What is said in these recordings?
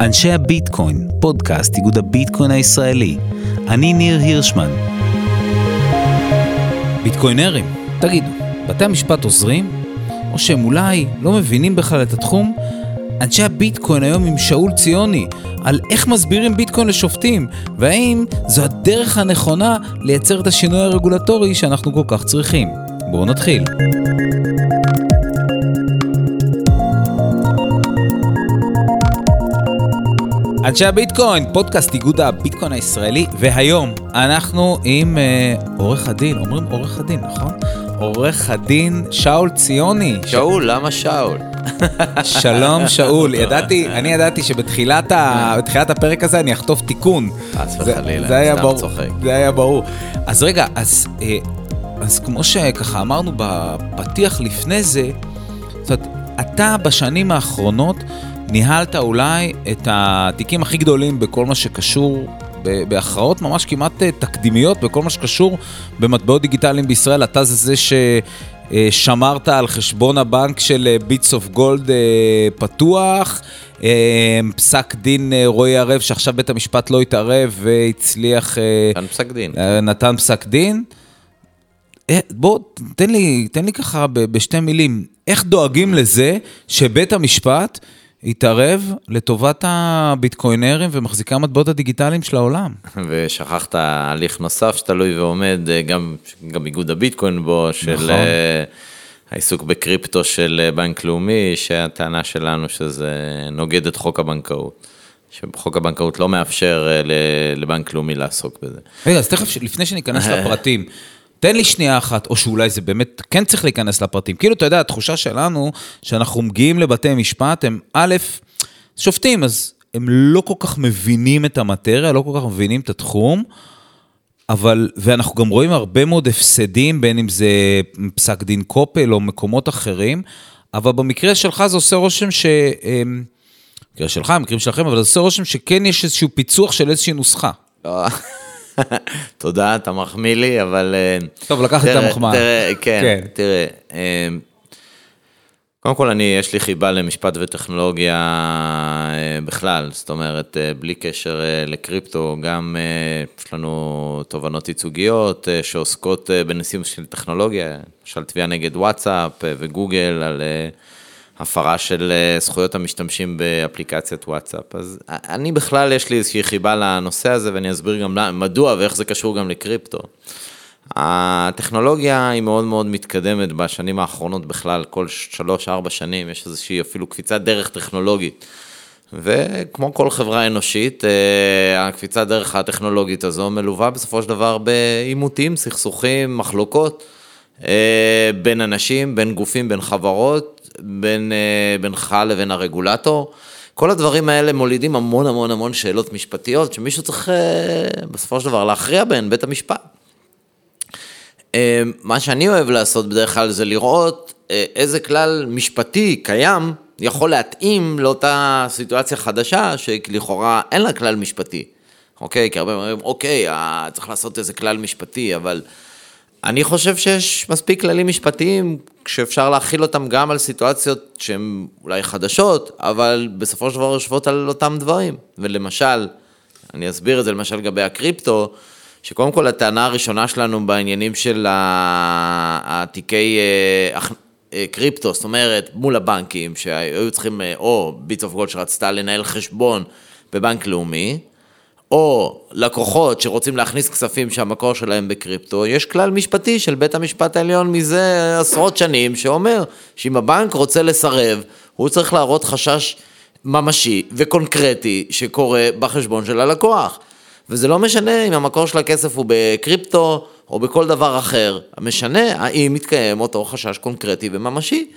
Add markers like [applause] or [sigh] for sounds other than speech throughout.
אנשי הביטקוין, פודקאסט איגוד הביטקוין הישראלי. אני ניר הירשמן. ביטקוינרים, תגידו, בתי המשפט עוזרים? או שהם אולי לא מבינים בכלל את התחום? אנשי הביטקוין היום עם שאול ציוני, על איך מסבירים ביטקוין לשופטים, והאם זו הדרך הנכונה לייצר את השינוי הרגולטורי שאנחנו כל כך צריכים. בואו נתחיל. אנשי הביטקוין, פודקאסט איגוד הביטקוין הישראלי, והיום אנחנו עם אה, עורך הדין, אומרים עורך הדין, נכון? עורך הדין שאול ציוני. שאול, למה שאול? שלום [laughs] שאול, ידעתי, אני ידעתי שבתחילת ה, בתחילת הפרק הזה אני אחטוף תיקון. חס וחלילה, זה היה סתם ברור, צוחק. זה היה ברור. אז רגע, אז, אה, אז כמו שככה אמרנו בפתיח לפני זה, זאת אומרת, אתה בשנים האחרונות ניהלת אולי את התיקים הכי גדולים בכל מה שקשור בהכרעות ממש כמעט אה, תקדימיות בכל מה שקשור במטבעות דיגיטליים בישראל. אתה זה זה ששמרת על חשבון הבנק של ביטס אוף גולד פתוח. אה, פסק דין אה, רועי ערב שעכשיו בית המשפט לא התערב והצליח... אה, כאן פסק דין. אה, נתן פסק דין. אה, בוא, תן לי, תן לי ככה בשתי מילים, איך דואגים לזה שבית המשפט יתערב לטובת הביטקוינרים ומחזיקי המטבעות הדיגיטליים של העולם? ושכחת הליך נוסף שתלוי ועומד, אה, גם, גם איגוד הביטקוין בו, של נכון. אה, העיסוק בקריפטו של אה, בנק לאומי, שהטענה שלנו שזה נוגד את חוק הבנקאות. שחוק הבנקאות לא מאפשר לבנק לאומי לעסוק בזה. רגע, אז תכף, לפני שניכנס [laughs] לפרטים, תן לי שנייה אחת, או שאולי זה באמת כן צריך להיכנס לפרטים. כאילו, אתה יודע, התחושה שלנו, שאנחנו מגיעים לבתי משפט, הם א', שופטים, אז הם לא כל כך מבינים את המטריה, לא כל כך מבינים את התחום, אבל, ואנחנו גם רואים הרבה מאוד הפסדים, בין אם זה פסק דין קופל או מקומות אחרים, אבל במקרה שלך זה עושה רושם ש... אמ, במקרה שלך, במקרים שלכם, אבל זה עושה רושם שכן יש איזשהו פיצוח של איזושהי נוסחה. תודה, אתה מחמיא לי, אבל... אה, טוב, לקחתי את המחמאה. תראה, כן, כן. תראה. אה, קודם כל, אני, יש לי חיבה למשפט וטכנולוגיה אה, בכלל, זאת אומרת, בלי קשר לקריפטו, גם יש לנו תובנות ייצוגיות שעוסקות בנושאים של טכנולוגיה, למשל תביעה נגד וואטסאפ וגוגל על הפרה של אה, זכויות המשתמשים באפליקציית וואטסאפ. אז אה, אני בכלל, יש לי איזושהי חיבה לנושא הזה, ואני אסביר גם מדוע ואיך זה קשור גם לקריפטו. הטכנולוגיה היא מאוד מאוד מתקדמת בשנים האחרונות בכלל, כל שלוש-ארבע שנים יש איזושהי אפילו קפיצת דרך טכנולוגית. וכמו כל חברה אנושית, אה, הקפיצת דרך הטכנולוגית הזו מלווה בסופו של דבר בעימותים, סכסוכים, מחלוקות בין אנשים, בין גופים, בין חברות, בין, אה, בינך לבין הרגולטור. כל הדברים האלה מולידים המון המון המון שאלות משפטיות שמישהו צריך אה, בסופו של דבר להכריע בהן, בית המשפט. אה, מה שאני אוהב לעשות בדרך כלל זה לראות איזה כלל משפטי קיים יכול להתאים לאותה סיטואציה חדשה שלכאורה אין לה כלל משפטי. אוקיי? כי הרבה אומרים, אוקיי, צריך לעשות איזה כלל משפטי, אבל אני חושב שיש מספיק כללים משפטיים שאפשר להכיל אותם גם על סיטואציות שהן אולי חדשות, אבל בסופו של דבר יושבות על אותם דברים. ולמשל, אני אסביר את זה למשל לגבי הקריפטו, שקודם כל הטענה הראשונה שלנו בעניינים של התיקי אה, אה, קריפטו, זאת אומרת, מול הבנקים, שהיו צריכים, אה, או Bits of Gold שרצתה לנהל חשבון בבנק לאומי, או לקוחות שרוצים להכניס כספים שהמקור שלהם בקריפטו, יש כלל משפטי של בית המשפט העליון מזה עשרות שנים, שאומר שאם הבנק רוצה לסרב, הוא צריך להראות חשש ממשי וקונקרטי שקורה בחשבון של הלקוח. וזה לא משנה אם המקור של הכסף הוא בקריפטו או בכל דבר אחר, משנה האם מתקיים אותו חשש קונקרטי וממשי.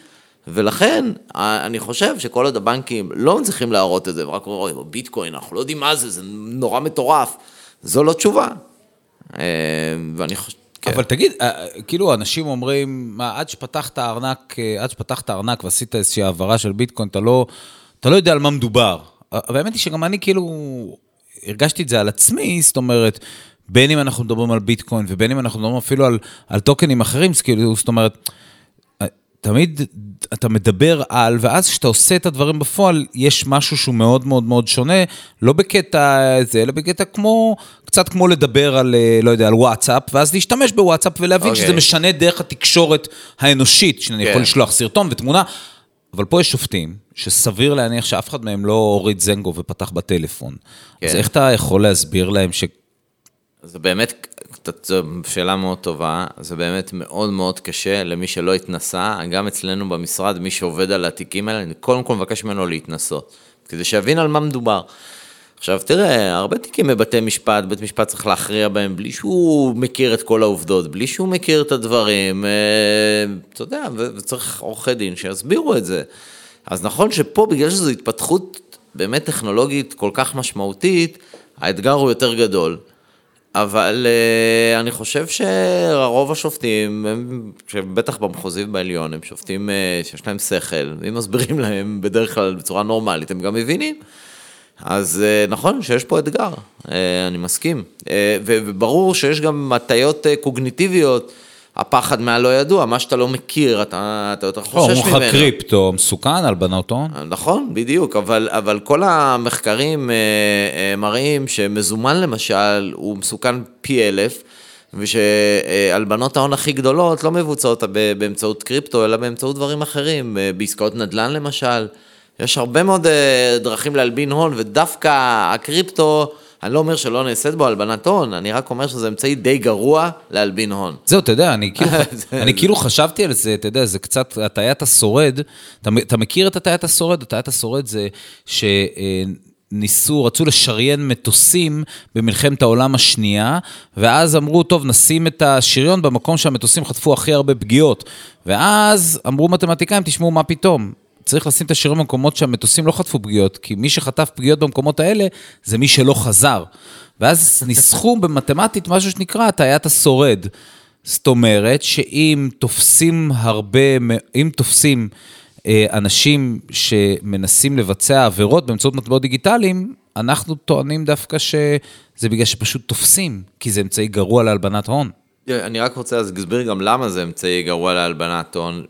ולכן, אני חושב שכל עוד הבנקים לא מצליחים להראות את זה, ורק אומרים, "אוי, ביטקוין, אנחנו לא יודעים מה זה, זה נורא מטורף, זו לא תשובה. אה, ואני חושב... כן. אבל תגיד, אה, כאילו אנשים אומרים, מה, עד שפתחת הארנק, אה, עד שפתחת הארנק ועשית איזושהי העברה של ביטקוין, אתה לא, אתה לא יודע על מה מדובר. אה, אבל האמת היא שגם אני כאילו הרגשתי את זה על עצמי, זאת אומרת, בין אם אנחנו מדברים על ביטקוין ובין אם אנחנו מדברים אפילו על, על טוקנים אחרים, כאילו, זאת אומרת, אה, תמיד אתה מדבר על, ואז כשאתה עושה את הדברים בפועל, יש משהו שהוא מאוד מאוד מאוד שונה, לא בקטע זה, אלא בקטע כמו, קצת כמו לדבר על, אה, לא יודע, על וואטסאפ, ואז להשתמש בוואטסאפ ולהבין okay. שזה אוקיי. משנה דרך התקשורת האנושית, שאני כן. יכול לשלוח סרטון ותמונה. אבל פה יש שופטים, שסביר להניח שאף אחד מהם לא הוריד זנגו ופתח בטלפון. כן. אז כן. איך אתה יכול להסביר להם ש... זה באמת, זו שאלה מאוד טובה, זה באמת מאוד מאוד קשה למי שלא התנסה, גם אצלנו במשרד, מי שעובד על התיקים האלה, אני קודם כל מבקש ממנו להתנסות, כדי שיבין על מה מדובר. עכשיו תראה, הרבה תיקים בבתי משפט, בית משפט צריך להכריע בהם בלי שהוא מכיר את כל העובדות, בלי שהוא מכיר את הדברים, אה, אתה יודע, וצריך עורכי דין שיסבירו את זה. אז נכון שפה, בגלל שזו התפתחות באמת טכנולוגית כל כך משמעותית, האתגר הוא יותר גדול. אבל uh, אני חושב שרוב השופטים, הם, שבטח במחוזי ובעליון, הם שופטים uh, שיש להם שכל, ואם מסבירים להם בדרך כלל בצורה נורמלית, הם גם מבינים. אז uh, נכון שיש פה אתגר, uh, אני מסכים. Uh, וברור שיש גם הטיות uh, קוגניטיביות. הפחד מהלא ידוע, מה שאתה לא מכיר, אתה, אתה יותר חושש ממנו. אומרים לך קריפטו, מסוכן, הלבנות הון. נכון, בדיוק, אבל, אבל כל המחקרים אה, אה, מראים שמזומן למשל הוא מסוכן פי אלף, ושהלבנות ההון הכי גדולות לא מבוצעות באמצעות קריפטו, אלא באמצעות דברים אחרים, אה, בעסקאות נדל"ן למשל. יש הרבה מאוד אה, דרכים להלבין הון, ודווקא הקריפטו... אני לא אומר שלא נעשית בו הלבנת הון, אני רק אומר שזה אמצעי די גרוע להלבין הון. זהו, אתה יודע, אני כאילו, [laughs] אני כאילו חשבתי על זה, אתה יודע, זה קצת הטיית השורד. אתה, אתה מכיר את הטיית השורד? הטיית השורד זה שניסו, רצו לשריין מטוסים במלחמת העולם השנייה, ואז אמרו, טוב, נשים את השריון במקום שהמטוסים חטפו הכי הרבה פגיעות. ואז אמרו מתמטיקאים, תשמעו, מה פתאום? צריך לשים את השירים במקומות שהמטוסים לא חטפו פגיעות, כי מי שחטף פגיעות במקומות האלה, זה מי שלא חזר. ואז ניסחו במתמטית משהו שנקרא הטיית השורד. זאת אומרת שאם תופסים הרבה, אם תופסים אה, אנשים שמנסים לבצע עבירות באמצעות מטבעות דיגיטליים, אנחנו טוענים דווקא שזה בגלל שפשוט תופסים, כי זה אמצעי גרוע להלבנת הון. אני רק רוצה להסביר גם למה זה אמצעי גרוע להלבנת הון,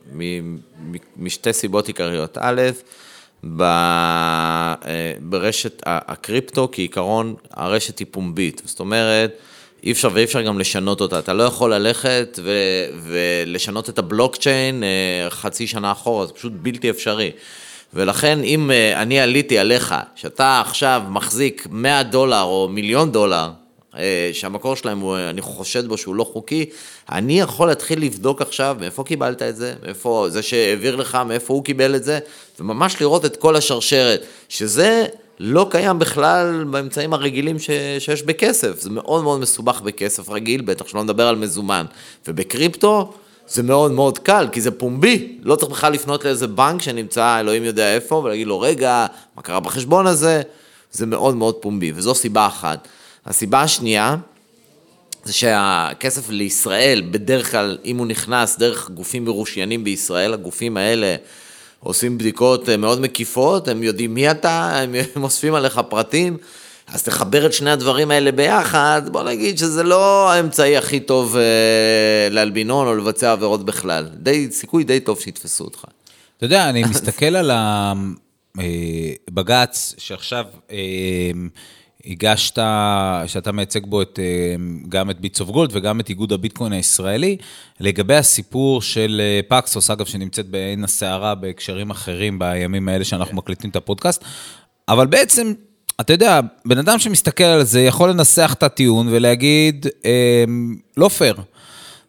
משתי סיבות עיקריות. א', אה, ברשת הקריפטו, כעיקרון, הרשת היא פומבית. זאת אומרת, אי אפשר ואי אפשר גם לשנות אותה. אתה לא יכול ללכת ו, ולשנות את הבלוקצ'יין אה, חצי שנה אחורה, זה פשוט בלתי אפשרי. ולכן אם אה, אני עליתי עליך, שאתה עכשיו מחזיק 100 דולר או מיליון דולר, שהמקור שלהם, הוא, אני חושד בו שהוא לא חוקי, אני יכול להתחיל לבדוק עכשיו מאיפה קיבלת את זה, מאיפה זה שהעביר לך, מאיפה הוא קיבל את זה, וממש לראות את כל השרשרת, שזה לא קיים בכלל באמצעים הרגילים ש, שיש בכסף, זה מאוד מאוד מסובך בכסף רגיל, בטח שלא נדבר על מזומן, ובקריפטו זה מאוד מאוד קל, כי זה פומבי, לא צריך בכלל לפנות לאיזה בנק שנמצא אלוהים יודע איפה, ולהגיד לו, רגע, מה קרה בחשבון הזה? זה מאוד מאוד פומבי, וזו סיבה אחת. הסיבה השנייה, זה שהכסף לישראל, בדרך כלל, אם הוא נכנס דרך גופים מרושיינים בישראל, הגופים האלה עושים בדיקות אה, מאוד מקיפות, הם יודעים מי אתה, הם [laughs] אוספים עליך פרטים, אז תחבר את שני הדברים האלה ביחד, בוא נגיד שזה לא האמצעי הכי טוב אה, להלבין הון או לבצע עבירות בכלל. די, סיכוי די טוב שיתפסו אותך. אתה יודע, אני מסתכל על הבג"ץ אה, שעכשיו... הגשת, שאתה מייצג בו את, אה, גם את ביטס אוף גולד וגם את איגוד הביטקוין הישראלי, לגבי הסיפור של אה, פקסוס, אגב, שנמצאת בעין הסערה בהקשרים אחרים בימים האלה שאנחנו מקליטים את הפודקאסט, אבל בעצם, אתה יודע, בן אדם שמסתכל על זה יכול לנסח את הטיעון ולהגיד, אה, לא פייר.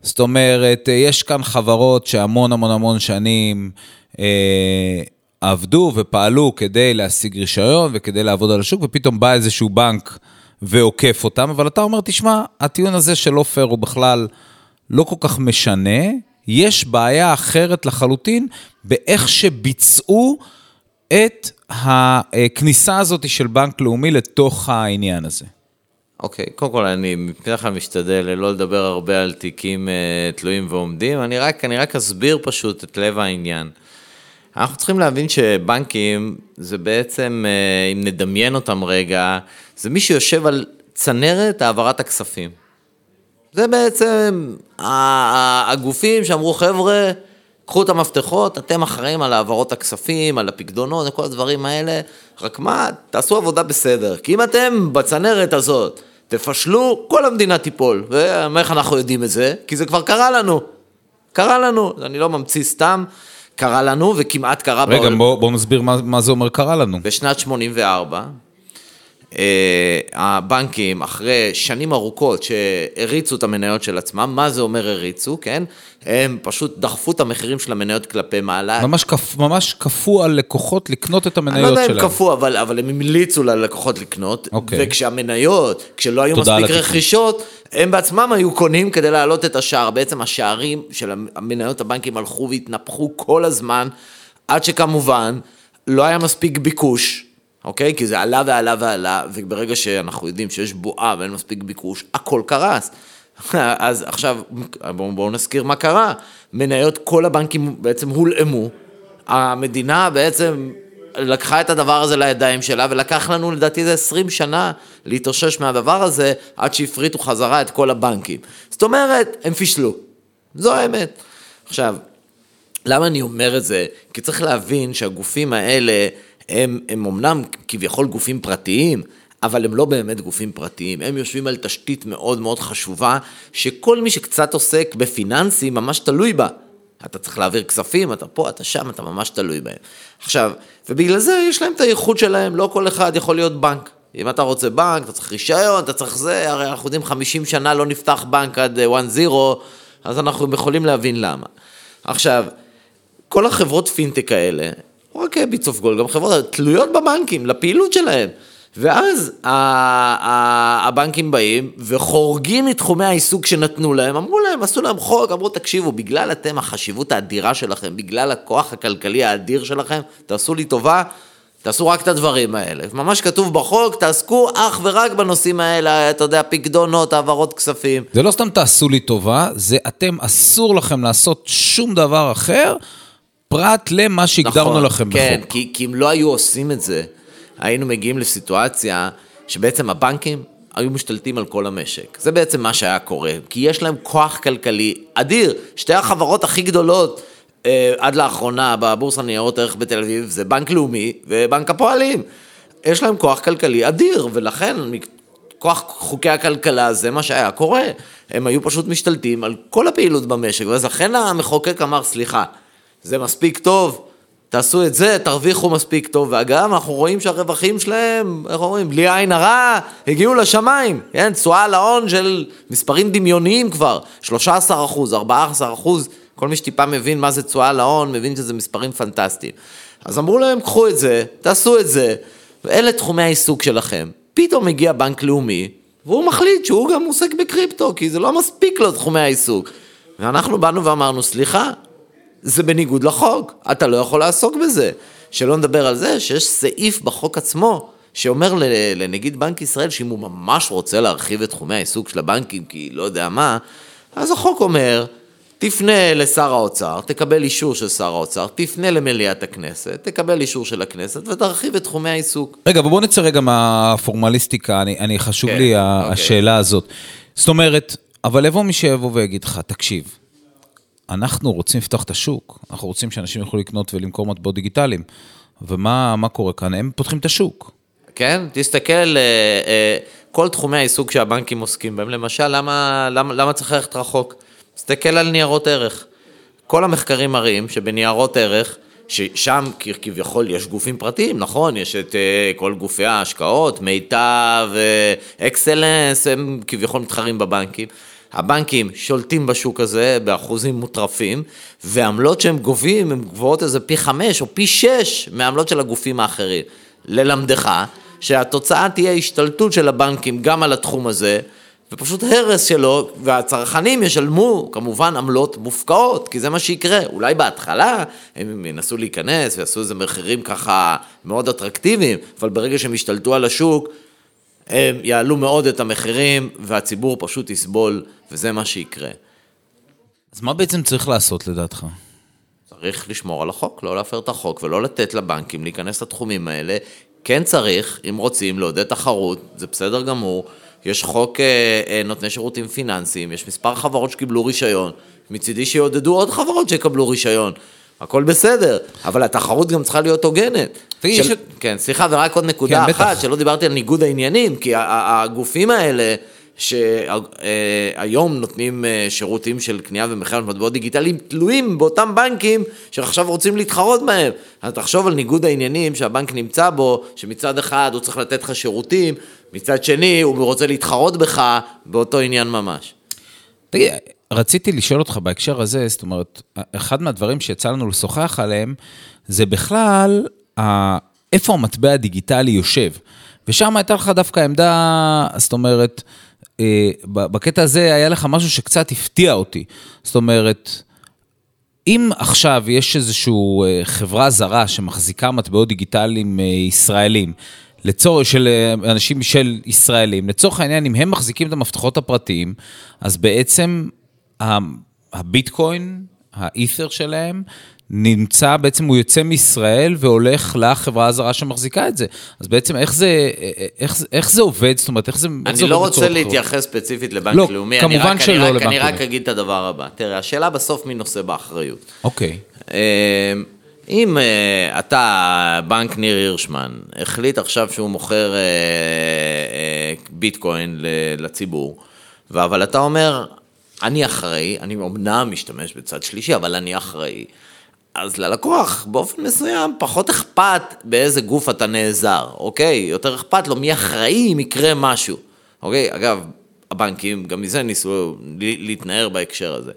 זאת אומרת, יש כאן חברות שהמון המון המון שנים עבדו ופעלו כדי להשיג רישיון וכדי לעבוד על השוק, ופתאום בא איזשהו בנק ועוקף אותם, אבל אתה אומר, תשמע, הטיעון הזה של לא פייר הוא בכלל לא כל כך משנה, יש בעיה אחרת לחלוטין באיך שביצעו את הכניסה הזאת של בנק לאומי לתוך העניין הזה. אוקיי, okay, קודם כל אני בדרך כלל משתדל לא לדבר הרבה על תיקים uh, תלויים ועומדים, אני רק, אני רק אסביר פשוט את לב העניין. אנחנו צריכים להבין שבנקים זה בעצם, אה, אם נדמיין אותם רגע, זה מי שיושב על צנרת העברת הכספים. זה בעצם הגופים שאמרו, חבר'ה, קחו את המפתחות, אתם אחראים על העברות הכספים, על הפקדונות, כל הדברים האלה, רק מה, תעשו עבודה בסדר. כי אם אתם בצנרת הזאת תפשלו, כל המדינה תיפול. ואיך אנחנו יודעים את זה? כי זה כבר קרה לנו. קרה לנו, אני לא ממציא סתם, קרה לנו וכמעט קרה... רגע, בעול... בוא, בוא נסביר מה, מה זה אומר קרה לנו. בשנת 84, אה, הבנקים, אחרי שנים ארוכות שהריצו את המניות של עצמם, מה זה אומר הריצו, כן? הם פשוט דחפו את המחירים של המניות כלפי מעלה. ממש, כפ, ממש כפו על לקוחות לקנות את המניות שלהם. אני לא יודע אם כפו, אבל, אבל הם המליצו ללקוחות לקנות. אוקיי. וכשהמניות, כשלא היו מספיק רכישות, הם בעצמם היו קונים כדי להעלות את השער. בעצם השערים של המניות הבנקים הלכו והתנפחו כל הזמן, עד שכמובן לא היה מספיק ביקוש. אוקיי? כי זה עלה ועלה ועלה, וברגע שאנחנו יודעים שיש בועה ואין מספיק ביקוש, הכל קרס. [laughs] אז עכשיו, בואו בוא נזכיר מה קרה. מניות כל הבנקים בעצם הולאמו. המדינה בעצם לקחה את הדבר הזה לידיים שלה, ולקח לנו לדעתי איזה 20 שנה להתאושש מהדבר הזה, עד שהפריטו חזרה את כל הבנקים. זאת אומרת, הם פישלו. זו האמת. עכשיו, למה אני אומר את זה? כי צריך להבין שהגופים האלה, הם, הם אמנם כביכול גופים פרטיים, אבל הם לא באמת גופים פרטיים, הם יושבים על תשתית מאוד מאוד חשובה, שכל מי שקצת עוסק בפיננסים ממש תלוי בה. אתה צריך להעביר כספים, אתה פה, אתה שם, אתה ממש תלוי בהם. עכשיו, ובגלל זה יש להם את הייחוד שלהם, לא כל אחד יכול להיות בנק. אם אתה רוצה בנק, אתה צריך רישיון, אתה צריך זה, הרי אנחנו יודעים 50 שנה לא נפתח בנק עד 1-0, אז אנחנו יכולים להבין למה. עכשיו, כל החברות פינטק האלה, לא רק Bits of Gold, גם חברות תלויות בבנקים, לפעילות שלהם. ואז הבנקים באים וחורגים מתחומי העיסוק שנתנו להם, אמרו להם, עשו להם חוק, אמרו, תקשיבו, בגלל אתם, החשיבות האדירה שלכם, בגלל הכוח הכלכלי האדיר שלכם, תעשו לי טובה, תעשו רק את הדברים האלה. ממש כתוב בחוק, תעסקו אך ורק בנושאים האלה, אתה יודע, פקדונות, העברות כספים. זה לא סתם תעשו לי טובה, זה אתם, אסור לכם לעשות שום דבר אחר. פרט למה שהגדרנו נכון, לכם כן, בחוק. כן, כי, כי אם לא היו עושים את זה, היינו מגיעים לסיטואציה שבעצם הבנקים היו משתלטים על כל המשק. זה בעצם מה שהיה קורה, כי יש להם כוח כלכלי אדיר. שתי החברות הכי גדולות אה, עד לאחרונה בבורסה ניירות ערך בתל אביב זה בנק לאומי ובנק הפועלים. יש להם כוח כלכלי אדיר, ולכן כוח חוקי הכלכלה זה מה שהיה קורה. הם היו פשוט משתלטים על כל הפעילות במשק, ואז לכן המחוקק אמר, סליחה, זה מספיק טוב, תעשו את זה, תרוויחו מספיק טוב. ואגב, אנחנו רואים שהרווחים שלהם, איך אומרים, בלי עין הרע, הגיעו לשמיים. כן, תשואה להון של מספרים דמיוניים כבר, 13 אחוז, 14 אחוז. כל מי שטיפה מבין מה זה תשואה להון, מבין שזה מספרים פנטסטיים. אז אמרו להם, קחו את זה, תעשו את זה, ואלה תחומי העיסוק שלכם. פתאום מגיע בנק לאומי, והוא מחליט שהוא גם עוסק בקריפטו, כי זה לא מספיק לו תחומי העיסוק. ואנחנו באנו ואמרנו, סליחה, זה בניגוד לחוק, אתה לא יכול לעסוק בזה. שלא נדבר על זה שיש סעיף בחוק עצמו שאומר לנגיד בנק ישראל שאם הוא ממש רוצה להרחיב את תחומי העיסוק של הבנקים, כי לא יודע מה, אז החוק אומר, תפנה לשר האוצר, תקבל אישור של שר האוצר, תפנה למליאת הכנסת, תקבל אישור של הכנסת ותרחיב את תחומי העיסוק. רגע, בוא נצא רגע מהפורמליסטיקה, אני, אני חשוב כן, לי אוקיי. השאלה הזאת. זאת אומרת, אבל יבוא מי שיבוא ויגיד לך, תקשיב, אנחנו רוצים לפתוח את השוק, אנחנו רוצים שאנשים יוכלו לקנות ולמכור מטבעות דיגיטליים. ומה קורה כאן? הם פותחים את השוק. כן, תסתכל, אה, אה, כל תחומי העיסוק שהבנקים עוסקים בהם, למשל, למה, למה, למה צריך ללכת רחוק? תסתכל על ניירות ערך. כל המחקרים מראים שבניירות ערך, ששם כביכול יש גופים פרטיים, נכון? יש את uh, כל גופי ההשקעות, מיטב, אקסלנס, הם כביכול מתחרים בבנקים. הבנקים שולטים בשוק הזה באחוזים מוטרפים, ועמלות שהם גובים הן גבוהות איזה פי חמש או פי שש מהעמלות של הגופים האחרים. ללמדך שהתוצאה תהיה השתלטות של הבנקים גם על התחום הזה, ופשוט הרס שלו, והצרכנים ישלמו כמובן עמלות מופקעות, כי זה מה שיקרה. אולי בהתחלה הם ינסו להיכנס ויעשו איזה מחירים ככה מאוד אטרקטיביים, אבל ברגע שהם ישתלטו על השוק, הם יעלו מאוד את המחירים, והציבור פשוט יסבול, וזה מה שיקרה. אז מה בעצם צריך לעשות לדעתך? צריך לשמור על החוק, לא להפר את החוק ולא לתת לבנקים להיכנס לתחומים האלה. כן צריך, אם רוצים, לעודד תחרות, זה בסדר גמור, יש חוק אה, אה, נותני שירותים פיננסיים, יש מספר חברות שקיבלו רישיון, מצידי שיעודדו עוד חברות שיקבלו רישיון. הכל בסדר, אבל התחרות גם צריכה להיות הוגנת. תגיד, של... יש- כן, סליחה, ורק עוד נקודה כן, אחת, בטח. שלא דיברתי על ניגוד העניינים, כי הגופים האלה, שהיום נותנים אה, שירותים של קנייה ומכירה של מטבעות דיגיטליים, תלויים באותם בנקים שעכשיו רוצים להתחרות בהם. אז תחשוב על ניגוד העניינים שהבנק נמצא בו, שמצד אחד הוא צריך לתת לך שירותים, מצד שני הוא רוצה להתחרות בך באותו עניין ממש. תגיד, רציתי לשאול אותך בהקשר הזה, זאת אומרת, אחד מהדברים שיצא לנו לשוחח עליהם, זה בכלל, איפה המטבע הדיגיטלי יושב. ושם הייתה לך דווקא עמדה, זאת אומרת, אה, בקטע הזה היה לך משהו שקצת הפתיע אותי. זאת אומרת, אם עכשיו יש איזושהי חברה זרה שמחזיקה מטבעות דיגיטליים אה, ישראלים, לצורך, של אה, אנשים של ישראלים, לצורך העניין, אם הם מחזיקים את המפתחות הפרטיים, אז בעצם הביטקוין, האית'ר שלהם, נמצא, בעצם הוא יוצא מישראל והולך לחברה הזרה שמחזיקה את זה. אז בעצם איך זה, איך, איך זה עובד? זאת אומרת, איך זה, איך זה אני לא עובד רוצה? להתייחס ספציפית לבנק לא, לאומי, כמובן אני רק, שלא אני רק, לבנק אני רק לאומי. אגיד את הדבר הבא. תראה, השאלה בסוף מי נושא באחריות. אוקיי. אה, אם אה, אתה, בנק ניר הירשמן, החליט עכשיו שהוא מוכר אה, אה, ביטקוין לציבור, אבל אתה אומר, אני אחראי, אני אמנם משתמש בצד שלישי, אבל אני אחראי. אז ללקוח באופן מסוים פחות אכפת באיזה גוף אתה נעזר, אוקיי? יותר אכפת לו מי אחראי אם יקרה משהו, אוקיי? אגב, הבנקים גם מזה ניסו להתנער בהקשר הזה.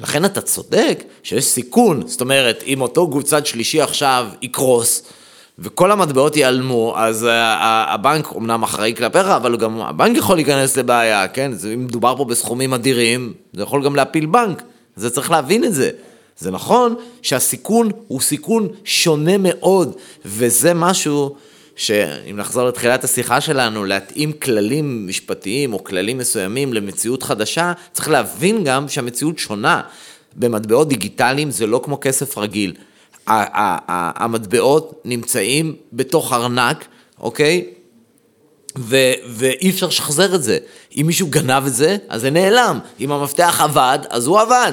לכן אתה צודק שיש סיכון, זאת אומרת, אם אותו גוף צד שלישי עכשיו יקרוס, וכל המטבעות ייעלמו, אז ה- ה- הבנק אומנם אחראי כלפיך, אבל גם הבנק יכול להיכנס לבעיה, כן? אם מדובר פה בסכומים אדירים, זה יכול גם להפיל בנק, זה צריך להבין את זה. זה נכון שהסיכון הוא סיכון שונה מאוד, וזה משהו שאם נחזור לתחילת השיחה שלנו, להתאים כללים משפטיים או כללים מסוימים למציאות חדשה, צריך להבין גם שהמציאות שונה. במטבעות דיגיטליים זה לא כמו כסף רגיל. המטבעות נמצאים בתוך ארנק, אוקיי? ו- ואי אפשר לשחזר את זה. אם מישהו גנב את זה, אז זה נעלם. אם המפתח עבד, אז הוא עבד.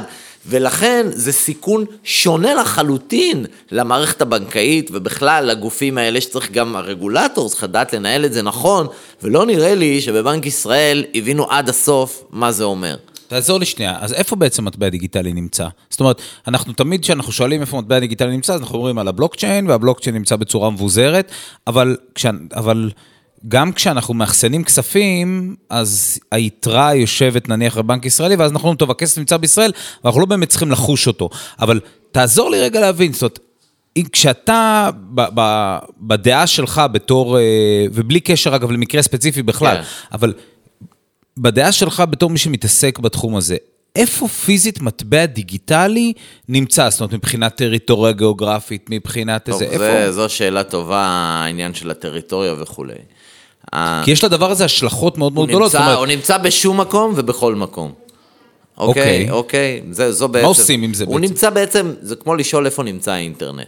ולכן זה סיכון שונה לחלוטין למערכת הבנקאית ובכלל לגופים האלה שצריך גם הרגולטור צריך לדעת לנהל את זה נכון ולא נראה לי שבבנק ישראל הבינו עד הסוף מה זה אומר. תעזור לי שנייה, אז איפה בעצם מטבע דיגיטלי נמצא? זאת אומרת, אנחנו תמיד כשאנחנו שואלים איפה מטבע דיגיטלי נמצא, אז אנחנו אומרים על הבלוקצ'יין, והבלוקצ'יין נמצא בצורה מבוזרת, אבל, כשה, אבל גם כשאנחנו מאחסנים כספים, אז היתרה יושבת נניח בבנק ישראלי, ואז אנחנו אומרים, טוב, הכסף נמצא בישראל, ואנחנו לא באמת צריכים לחוש אותו. אבל תעזור לי רגע להבין, זאת אומרת, אם- כשאתה ב, ב, בדעה שלך בתור, אה, ובלי קשר אגב למקרה ספציפי בכלל, כן. אבל בדעה שלך בתור מי שמתעסק בתחום הזה, איפה פיזית מטבע דיגיטלי נמצא? זאת אומרת, מבחינת טריטוריה גיאוגרפית, מבחינת טוב, איזה, זה, איפה? זו שאלה טובה, העניין של הטריטוריה וכולי. כי יש לדבר הזה השלכות מאוד מאוד הוא גדולות. נמצא, אומרת, הוא נמצא בשום מקום ובכל מקום. אוקיי. אוקיי, אוקיי, זה, זו בעצם... עושים עם זה הוא בעצם? נמצא בעצם, זה כמו לשאול איפה נמצא האינטרנט,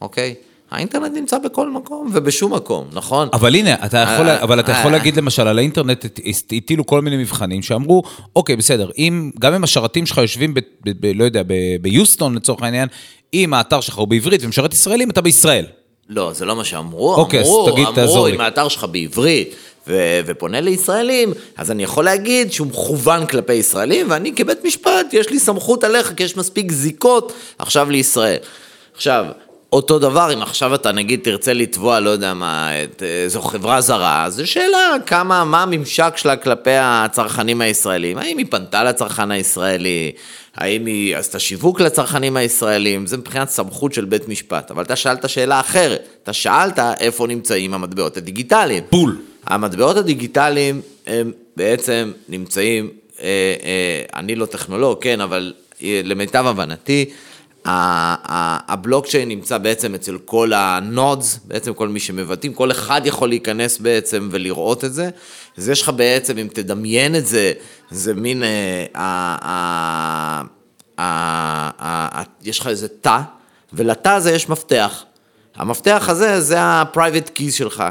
אוקיי? האינטרנט נמצא בכל מקום ובשום מקום, נכון? אבל הנה, אתה יכול, אה, אבל אתה יכול אה. להגיד למשל, על האינטרנט הט- הטילו כל מיני מבחנים שאמרו, אוקיי, בסדר, אם, גם אם השרתים שלך יושבים, ב, ב, ב, לא יודע, ביוסטון לצורך העניין, אם האתר שלך הוא בעברית ומשרת ישראלים, אתה בישראל. לא, זה לא מה שאמרו, אוקיי, אמרו, תגיד, אמרו. אם האתר שלך בעברית ו- ופונה לישראלים, אז אני יכול להגיד שהוא מכוון כלפי ישראלים, ואני כבית משפט, יש לי סמכות עליך, כי יש מספיק זיקות עכשיו לישראל. עכשיו, אותו דבר, אם עכשיו אתה נגיד תרצה לתבוע, לא יודע מה, את איזו חברה זרה, זו שאלה כמה, מה הממשק שלה כלפי הצרכנים הישראלים. האם היא פנתה לצרכן הישראלי? האם היא עשתה שיווק לצרכנים הישראלים? זה מבחינת סמכות של בית משפט. אבל אתה שאלת שאלה אחרת. אתה שאלת איפה נמצאים המטבעות הדיגיטליים. בול. המטבעות הדיגיטליים הם בעצם נמצאים, אה, אה, אני לא טכנולוג, כן, אבל אה, למיטב הבנתי, הבלוקצ'יין נמצא בעצם אצל כל ה nodes, בעצם כל מי שמבטאים, כל אחד יכול להיכנס בעצם ולראות את זה. אז יש לך בעצם, אם תדמיין את זה, זה מין, אה, ה- ה- ה- ה- ה- יש לך איזה תא, ולתא הזה יש מפתח. המפתח הזה זה ה-private keys שלך.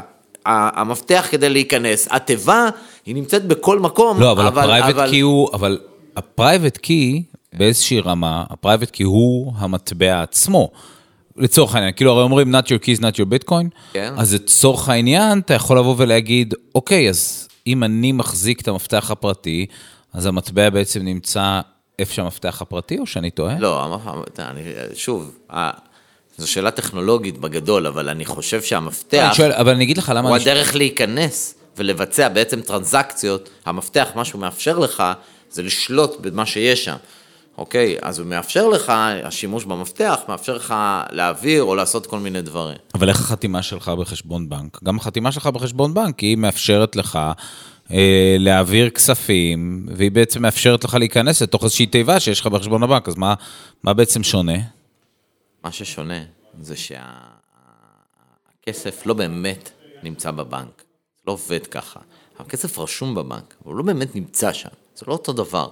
המפתח כדי להיכנס. התיבה, היא נמצאת בכל מקום, לא, אבל ה private key הוא, אבל ה private key, באיזושהי רמה, ה private key הוא המטבע עצמו. לצורך העניין, כאילו הרי אומרים not your keys, not your bitcoin, כן. אז לצורך העניין אתה יכול לבוא ולהגיד, אוקיי, אז אם אני מחזיק את המפתח הפרטי, אז המטבע בעצם נמצא איפה שהמפתח הפרטי, או שאני טועה? לא, אני, שוב, זו שאלה טכנולוגית בגדול, אבל אני חושב שהמפתח אני שואל, אבל אני אגיד לך למה... הוא אני- הדרך להיכנס ולבצע בעצם טרנזקציות. המפתח, מה שהוא מאפשר לך, זה לשלוט במה שיש שם. אוקיי? אז הוא מאפשר לך, השימוש במפתח מאפשר לך להעביר או לעשות כל מיני דברים. אבל איך החתימה שלך בחשבון בנק? גם החתימה שלך בחשבון בנק, היא מאפשרת לך אה, להעביר כספים, והיא בעצם מאפשרת לך להיכנס לתוך איזושהי תיבה שיש לך בחשבון הבנק, אז מה, מה בעצם שונה? מה ששונה זה שהכסף לא באמת נמצא בבנק. זה לא עובד ככה. הכסף רשום בבנק, אבל הוא לא באמת נמצא שם. זה לא אותו דבר.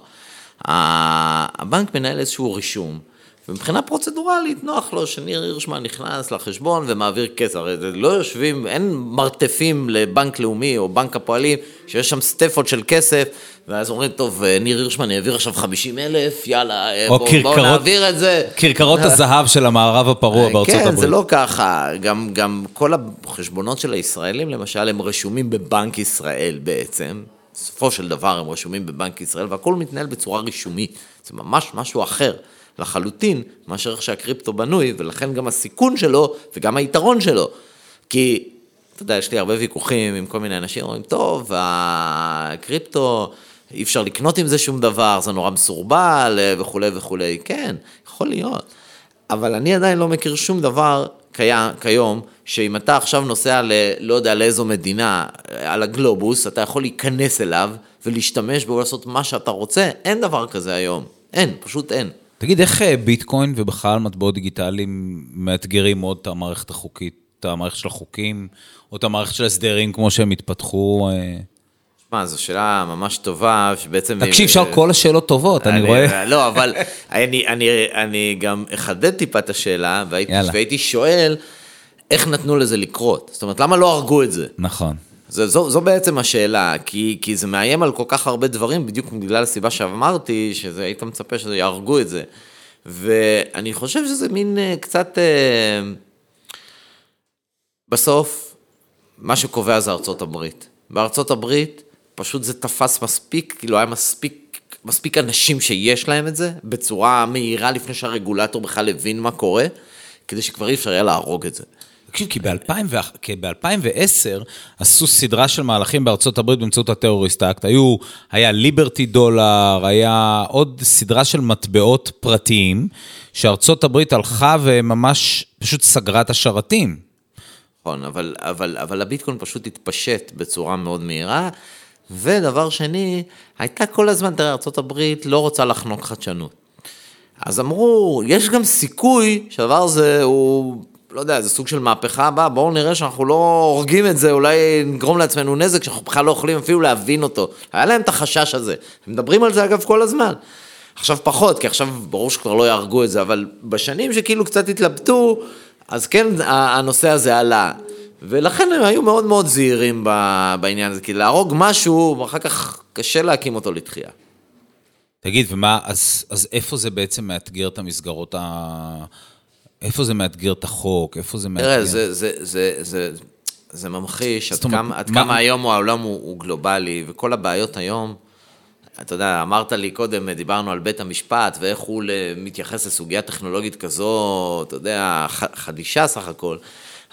הבנק מנהל איזשהו רישום, ומבחינה פרוצדורלית נוח לו שניר הירשמן נכנס לחשבון ומעביר כסף. הרי לא יושבים, אין מרתפים לבנק לאומי או בנק הפועלים, שיש שם סטפות של כסף, ואז אומרים, טוב, ניר הירשמן העביר עכשיו 50 אלף, יאללה, או בואו בוא כרכרות- נעביר את זה. כרכרות הזהב של המערב הפרוע בארצות כן, הברית. זה לא ככה. גם, גם כל החשבונות של הישראלים, למשל, הם רשומים בבנק ישראל בעצם. בסופו של דבר הם רשומים בבנק ישראל, והכל מתנהל בצורה רישומית. זה ממש משהו אחר לחלוטין מאשר איך שהקריפטו בנוי, ולכן גם הסיכון שלו וגם היתרון שלו. כי, אתה יודע, יש לי הרבה ויכוחים עם כל מיני אנשים, אומרים, טוב, הקריפטו, אי אפשר לקנות עם זה שום דבר, זה נורא מסורבל וכולי וכולי. כן, יכול להיות. אבל אני עדיין לא מכיר שום דבר קיים, כיום, שאם אתה עכשיו נוסע ל... לא יודע לאיזו מדינה, אה, על הגלובוס, אתה יכול להיכנס אליו ולהשתמש בו ולעשות מה שאתה רוצה, אין דבר כזה היום. אין, פשוט אין. תגיד, איך אה, ביטקוין ובכלל מטבעות דיגיטליים מאתגרים מאוד את המערכת החוקית, את המערכת של החוקים, או את המערכת של ההסדרים כמו שהם התפתחו? אה? שמע, זו שאלה ממש טובה, שבעצם... תקשיב, שאל כל השאלות טובות, אני רואה. לא, אבל אני, גם אחדד טיפה את השאלה, והייתי, שואל, איך נתנו לזה לקרות? זאת אומרת, למה לא הרגו את זה? נכון. זו, זו, זו בעצם השאלה, כי, כי זה מאיים על כל כך הרבה דברים, בדיוק בגלל הסיבה שאמרתי, שזה, היית מצפה שזה יהרגו את זה. ואני חושב שזה מין אה, קצת... אה, בסוף, מה שקובע זה ארצות הברית. בארצות הברית, פשוט זה תפס מספיק, כאילו היה מספיק, מספיק אנשים שיש להם את זה, בצורה מהירה לפני שהרגולטור בכלל הבין מה קורה, כדי שכבר אי אפשר היה להרוג את זה. תקשיב, כי ב-2010 עשו סדרה של מהלכים בארצות הברית באמצעות הטרוריסט אקט. היו, היה ליברטי דולר, היה עוד סדרה של מטבעות פרטיים, שארצות הברית הלכה וממש פשוט סגרה את השרתים. נכון, אבל, אבל, אבל הביטקוין פשוט התפשט בצורה מאוד מהירה. ודבר שני, הייתה כל הזמן, תראה, ארה"ב לא רוצה לחנוק חדשנות. אז אמרו, יש גם סיכוי שהדבר הזה הוא, לא יודע, זה סוג של מהפכה הבאה, בואו נראה שאנחנו לא הורגים את זה, אולי נגרום לעצמנו נזק שאנחנו בכלל לא יכולים אפילו להבין אותו. היה להם את החשש הזה. הם מדברים על זה אגב כל הזמן. עכשיו פחות, כי עכשיו ברור שכבר לא יהרגו את זה, אבל בשנים שכאילו קצת התלבטו, אז כן הנושא הזה עלה. ולכן הם היו מאוד מאוד זהירים בעניין הזה, כי להרוג משהו, אחר כך קשה להקים אותו לתחייה. תגיד, ומה, אז, אז איפה זה בעצם מאתגר את המסגרות ה... איפה זה מאתגר את החוק? איפה זה מאתגר? תראה, זה, זה, זה, זה, זה ממחיש עד אומרת, כמה, עד מה- כמה היום העולם הוא, הוא גלובלי, וכל הבעיות היום, אתה יודע, אמרת לי קודם, דיברנו על בית המשפט, ואיך הוא מתייחס לסוגיה טכנולוגית כזו, אתה יודע, חדישה סך הכל.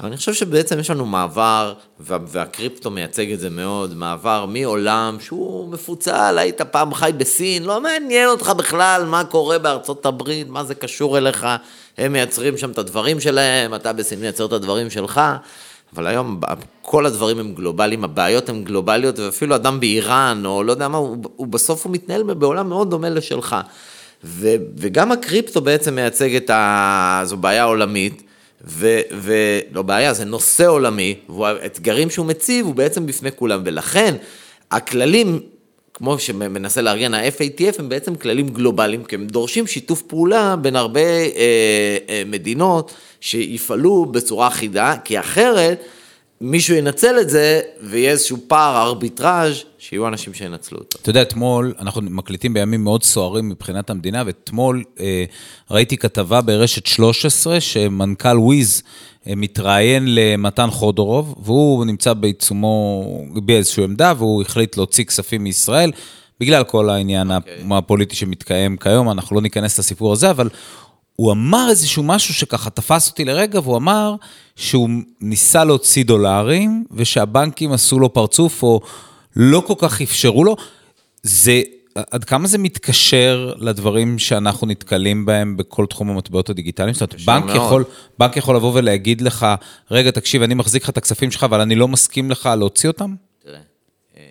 אבל אני חושב שבעצם יש לנו מעבר, וה- והקריפטו מייצג את זה מאוד, מעבר מעולם שהוא מפוצל, היית פעם חי בסין, לא מעניין אותך בכלל מה קורה בארצות הברית, מה זה קשור אליך, הם מייצרים שם את הדברים שלהם, אתה בסין מייצר את הדברים שלך. אבל היום כל הדברים הם גלובליים, הבעיות הן גלובליות, ואפילו אדם באיראן, או לא יודע מה, הוא, הוא בסוף הוא מתנהל בעולם מאוד דומה לשלך. ו, וגם הקריפטו בעצם מייצג את ה... זו בעיה עולמית, ולא בעיה, זה נושא עולמי, והאתגרים שהוא מציב הוא בעצם בפני כולם, ולכן הכללים, כמו שמנסה לארגן ה-FATF, הם בעצם כללים גלובליים, כי הם דורשים שיתוף פעולה בין הרבה אה, אה, מדינות שיפעלו בצורה אחידה, כי אחרת מישהו ינצל את זה, ויהיה איזשהו פער ארביטראז', שיהיו אנשים שינצלו אותו. אתה יודע, אתמול, אנחנו מקליטים בימים מאוד סוערים מבחינת המדינה, ואתמול אה, ראיתי כתבה ברשת 13, שמנכ"ל וויז אה, מתראיין למתן חודורוב, והוא נמצא בעיצומו, באיזושהי עמדה, והוא החליט להוציא כספים מישראל, בגלל כל העניין okay. אוקיי. הפוליטי שמתקיים כיום, אנחנו לא ניכנס לסיפור הזה, אבל הוא אמר איזשהו משהו שככה תפס אותי לרגע, והוא אמר שהוא ניסה להוציא דולרים, ושהבנקים עשו לו פרצוף, או לא כל כך אפשרו לו. זה, עד כמה זה מתקשר לדברים שאנחנו נתקלים בהם בכל תחום המטבעות הדיגיטליים? זאת אומרת, בנק יכול, בנק יכול לבוא ולהגיד לך, רגע, תקשיב, אני מחזיק לך את הכספים שלך, אבל אני לא מסכים לך להוציא אותם? אה,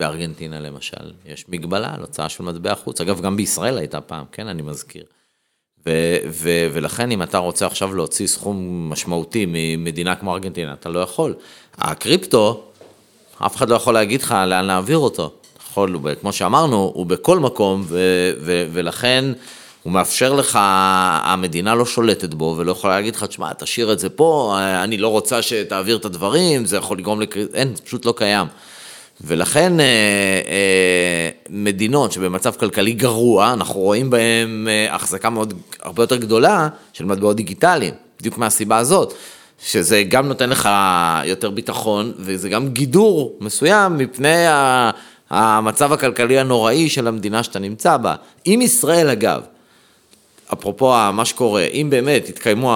בארגנטינה למשל, יש מגבלה על הוצאה של מטבע חוץ. אגב, גם בישראל הייתה פעם, כן, אני מזכיר. ו- ו- ולכן אם אתה רוצה עכשיו להוציא סכום משמעותי ממדינה כמו ארגנטינה, אתה לא יכול. הקריפטו, אף אחד לא יכול להגיד לך לאן להעביר אותו. יכול, כמו שאמרנו, הוא בכל מקום, ו- ו- ולכן הוא מאפשר לך, המדינה לא שולטת בו, ולא יכולה להגיד לך, תשמע, תשאיר את זה פה, אני לא רוצה שתעביר את הדברים, זה יכול לגרום לקריטה, אין, זה פשוט לא קיים. ולכן אה, אה, מדינות שבמצב כלכלי גרוע, אנחנו רואים בהן אה, החזקה מאוד, הרבה יותר גדולה של מטבעות דיגיטליים, בדיוק מהסיבה הזאת, שזה גם נותן לך יותר ביטחון, וזה גם גידור מסוים מפני המצב הכלכלי הנוראי של המדינה שאתה נמצא בה. אם ישראל, אגב, אפרופו מה שקורה, אם באמת יתקיימו,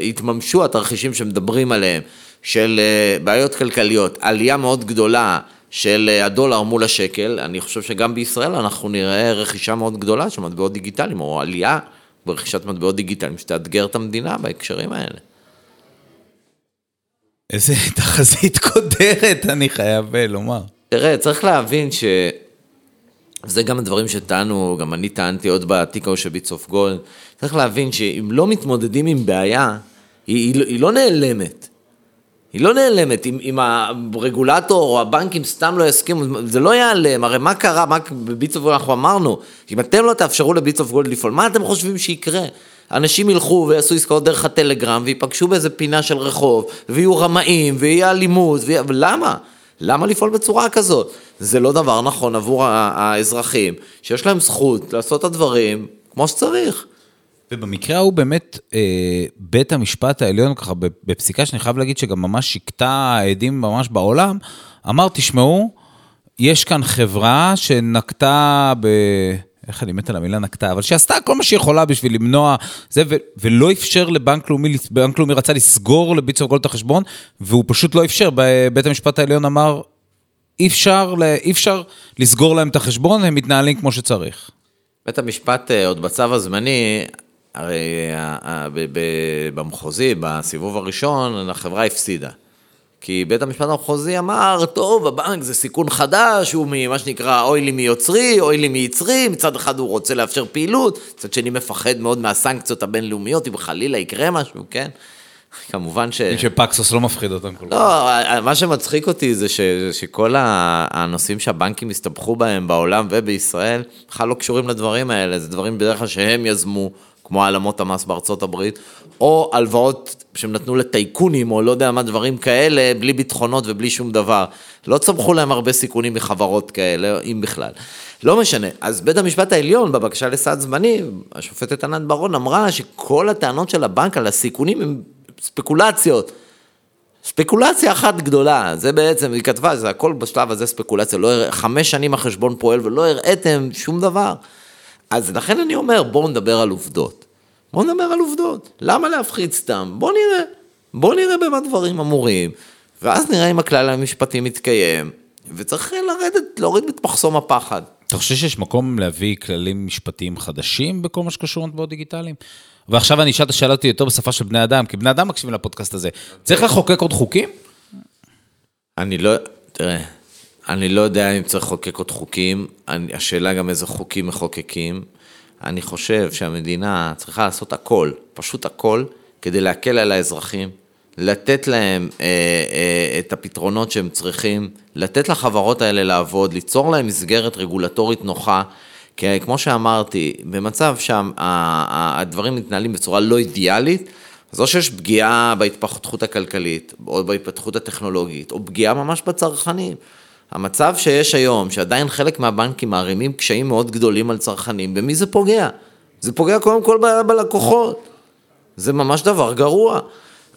יתממשו התרחישים שמדברים עליהם, של בעיות כלכליות, עלייה מאוד גדולה, של אה, הדולר מול השקל, אני חושב שגם בישראל אנחנו נראה רכישה מאוד גדולה של מטבעות דיגיטליים, או עלייה ברכישת מטבעות דיגיטליים, שתאתגר את המדינה בהקשרים האלה. איזה [laughs] תחזית קודרת, אני חייב אה, לומר. תראה, צריך להבין ש... וזה גם הדברים שטענו, גם אני טענתי עוד בתיק ההוא של Bits of Gold, צריך להבין שאם לא מתמודדים עם בעיה, היא, היא, היא לא נעלמת. היא לא נעלמת, אם, אם הרגולטור או הבנקים סתם לא יסכימו, זה לא ייעלם, הרי מה קרה, מה ב Bits of Gold אנחנו אמרנו, אם אתם לא תאפשרו לביטס אוף גולד לפעול, מה אתם חושבים שיקרה? אנשים ילכו ויעשו עסקאות דרך הטלגרם ויפגשו באיזה פינה של רחוב, ויהיו רמאים, ויהיה אלימות, ויה... למה? למה לפעול בצורה כזאת? זה לא דבר נכון עבור האזרחים, שיש להם זכות לעשות את הדברים כמו שצריך. ובמקרה ההוא באמת, אה, בית המשפט העליון, ככה בפסיקה שאני חייב להגיד שגם ממש שיקתה עדים ממש בעולם, אמר, תשמעו, יש כאן חברה שנקטה ב... איך אני מת על המילה נקטה, אבל שעשתה כל מה שהיא יכולה בשביל למנוע זה, ו- ולא אפשר לבנק לאומי, בנק לאומי רצה לסגור לביצוע גולד את החשבון, והוא פשוט לא אפשר. בית המשפט העליון אמר, אי אפשר, אי אפשר לסגור להם את החשבון, הם מתנהלים כמו שצריך. בית המשפט אה, עוד בצו הזמני הרי במחוזי, בסיבוב הראשון, החברה הפסידה. כי בית המשפט המחוזי אמר, טוב, הבנק זה סיכון חדש, הוא ממה שנקרא אוי לי מיוצרי, אוי לי מיצרי, מצד אחד הוא רוצה לאפשר פעילות, מצד שני מפחד מאוד מהסנקציות הבינלאומיות, אם חלילה יקרה משהו, כן? כמובן ש... שפקסוס לא מפחיד אותם כל כך. לא, מה שמצחיק אותי זה ש, שכל הנושאים שהבנקים הסתבכו בהם בעולם ובישראל, בכלל לא קשורים לדברים האלה, זה דברים בדרך כלל שהם יזמו, כמו העלמות המס בארצות הברית, או הלוואות שהם נתנו לטייקונים, או לא יודע מה, דברים כאלה, בלי ביטחונות ובלי שום דבר. לא צמחו להם הרבה סיכונים מחברות כאלה, אם בכלל. לא משנה. אז בית המשפט העליון, בבקשה לסעד זמני, השופטת ענת ברון אמרה שכל הטענות של הבנק על הסיכונים הם ספקולציות. ספקולציה אחת גדולה, זה בעצם, היא כתבה, זה הכל בשלב הזה ספקולציה, לא הרא, חמש שנים החשבון פועל ולא הראיתם שום דבר. אז לכן אני אומר, בואו נדבר על עובדות. בואו נדבר על עובדות. למה להפחיד סתם? בואו נראה. בואו נראה במה דברים אמורים, ואז נראה אם הכלל המשפטי מתקיים, וצריך לרדת, להוריד את מחסום הפחד. אתה חושב שיש מקום להביא כללים משפטיים חדשים בכל מה שקשור למטבעות דיגיטליים? ועכשיו אני אשאל את השאלה אותי יותר בשפה של בני אדם, כי בני אדם מקשיבים לפודקאסט הזה. צריך לחוקק עוד חוקים? אני לא, תראה, אני לא יודע אם צריך לחוקק עוד חוקים, אני, השאלה גם איזה חוקים מחוקקים. אני חושב שהמדינה צריכה לעשות הכל, פשוט הכל, כדי להקל על האזרחים, לתת להם אה, אה, את הפתרונות שהם צריכים, לתת לחברות האלה לעבוד, ליצור להם מסגרת רגולטורית נוחה. כי כמו שאמרתי, במצב שהדברים מתנהלים בצורה לא אידיאלית, אז או שיש פגיעה בהתפתחות הכלכלית, או בהתפתחות הטכנולוגית, או פגיעה ממש בצרכנים. המצב שיש היום, שעדיין חלק מהבנקים מערימים קשיים מאוד גדולים על צרכנים, במי זה פוגע? זה פוגע קודם כל ב- בלקוחות. זה ממש דבר גרוע.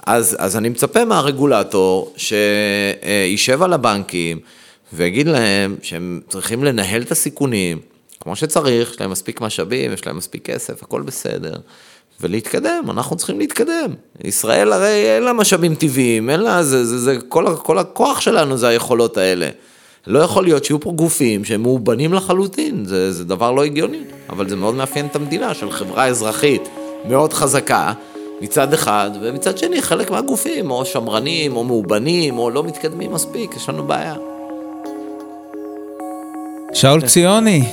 אז, אז אני מצפה מהרגולטור שישב על הבנקים ויגיד להם שהם צריכים לנהל את הסיכונים כמו שצריך, יש להם מספיק משאבים, יש להם מספיק כסף, הכל בסדר. ולהתקדם, אנחנו צריכים להתקדם. ישראל הרי אין לה משאבים טבעיים, אין לה, זה, זה, זה, כל, כל הכוח שלנו זה היכולות האלה. לא יכול להיות שיהיו פה גופים שהם מאובנים לחלוטין, זה, זה דבר לא הגיוני, אבל זה מאוד מאפיין את המדינה של חברה אזרחית מאוד חזקה, מצד אחד, ומצד שני חלק מהגופים, או שמרנים, או מאובנים, או לא מתקדמים מספיק, יש לנו בעיה. שאול ציוני,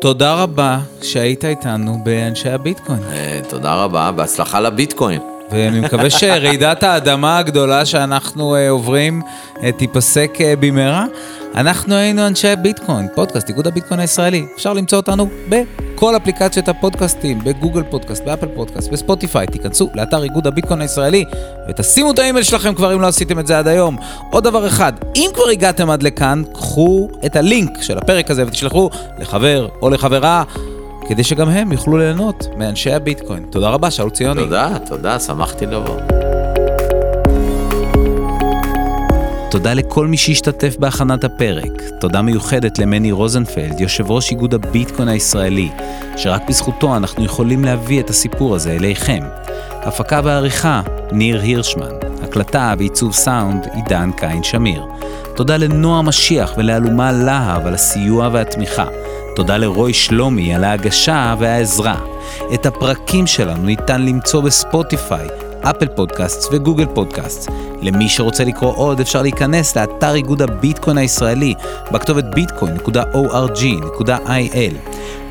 תודה רבה שהיית איתנו באנשי הביטקוין. אה, תודה רבה, בהצלחה לביטקוין. ואני מקווה [laughs] שרעידת האדמה הגדולה שאנחנו uh, עוברים אה, תיפסק במהרה. אנחנו היינו אנשי ביטקוין, פודקאסט, איגוד הביטקוין הישראלי. אפשר למצוא אותנו בכל אפליקציות הפודקאסטים, ב Google Podcast, ב Apple Podcast, ב Spotify. תיכנסו לאתר איגוד הביטקוין הישראלי ותשימו את האימייל שלכם כבר אם לא עשיתם את זה עד היום. עוד דבר אחד, אם כבר הגעתם עד לכאן, קחו את הלינק של הפרק הזה ותשלחו לחבר או לחברה. כדי שגם הם יוכלו ליהנות מאנשי הביטקוין. תודה רבה, שאול ציוני. תודה, תודה, שמחתי לבוא. תודה לכל מי שהשתתף בהכנת הפרק. תודה מיוחדת למני רוזנפלד, יושב ראש איגוד הביטקוין הישראלי, שרק בזכותו אנחנו יכולים להביא את הסיפור הזה אליכם. הפקה ועריכה, ניר הירשמן. הקלטה ועיצוב סאונד, עידן קין שמיר. תודה לנועה משיח ולאלומה להב על הסיוע והתמיכה. תודה לרוי שלומי על ההגשה והעזרה. את הפרקים שלנו ניתן למצוא בספוטיפיי, אפל פודקאסט וגוגל פודקאסט. למי שרוצה לקרוא עוד אפשר להיכנס לאתר איגוד הביטקוין הישראלי בכתובת bitcoin.org.il.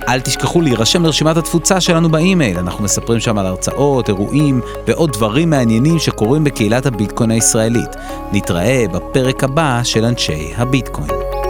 אל תשכחו להירשם לרשימת התפוצה שלנו באימייל, אנחנו מספרים שם על הרצאות, אירועים ועוד דברים מעניינים שקורים בקהילת הביטקוין הישראלית. נתראה בפרק הבא של אנשי הביטקוין.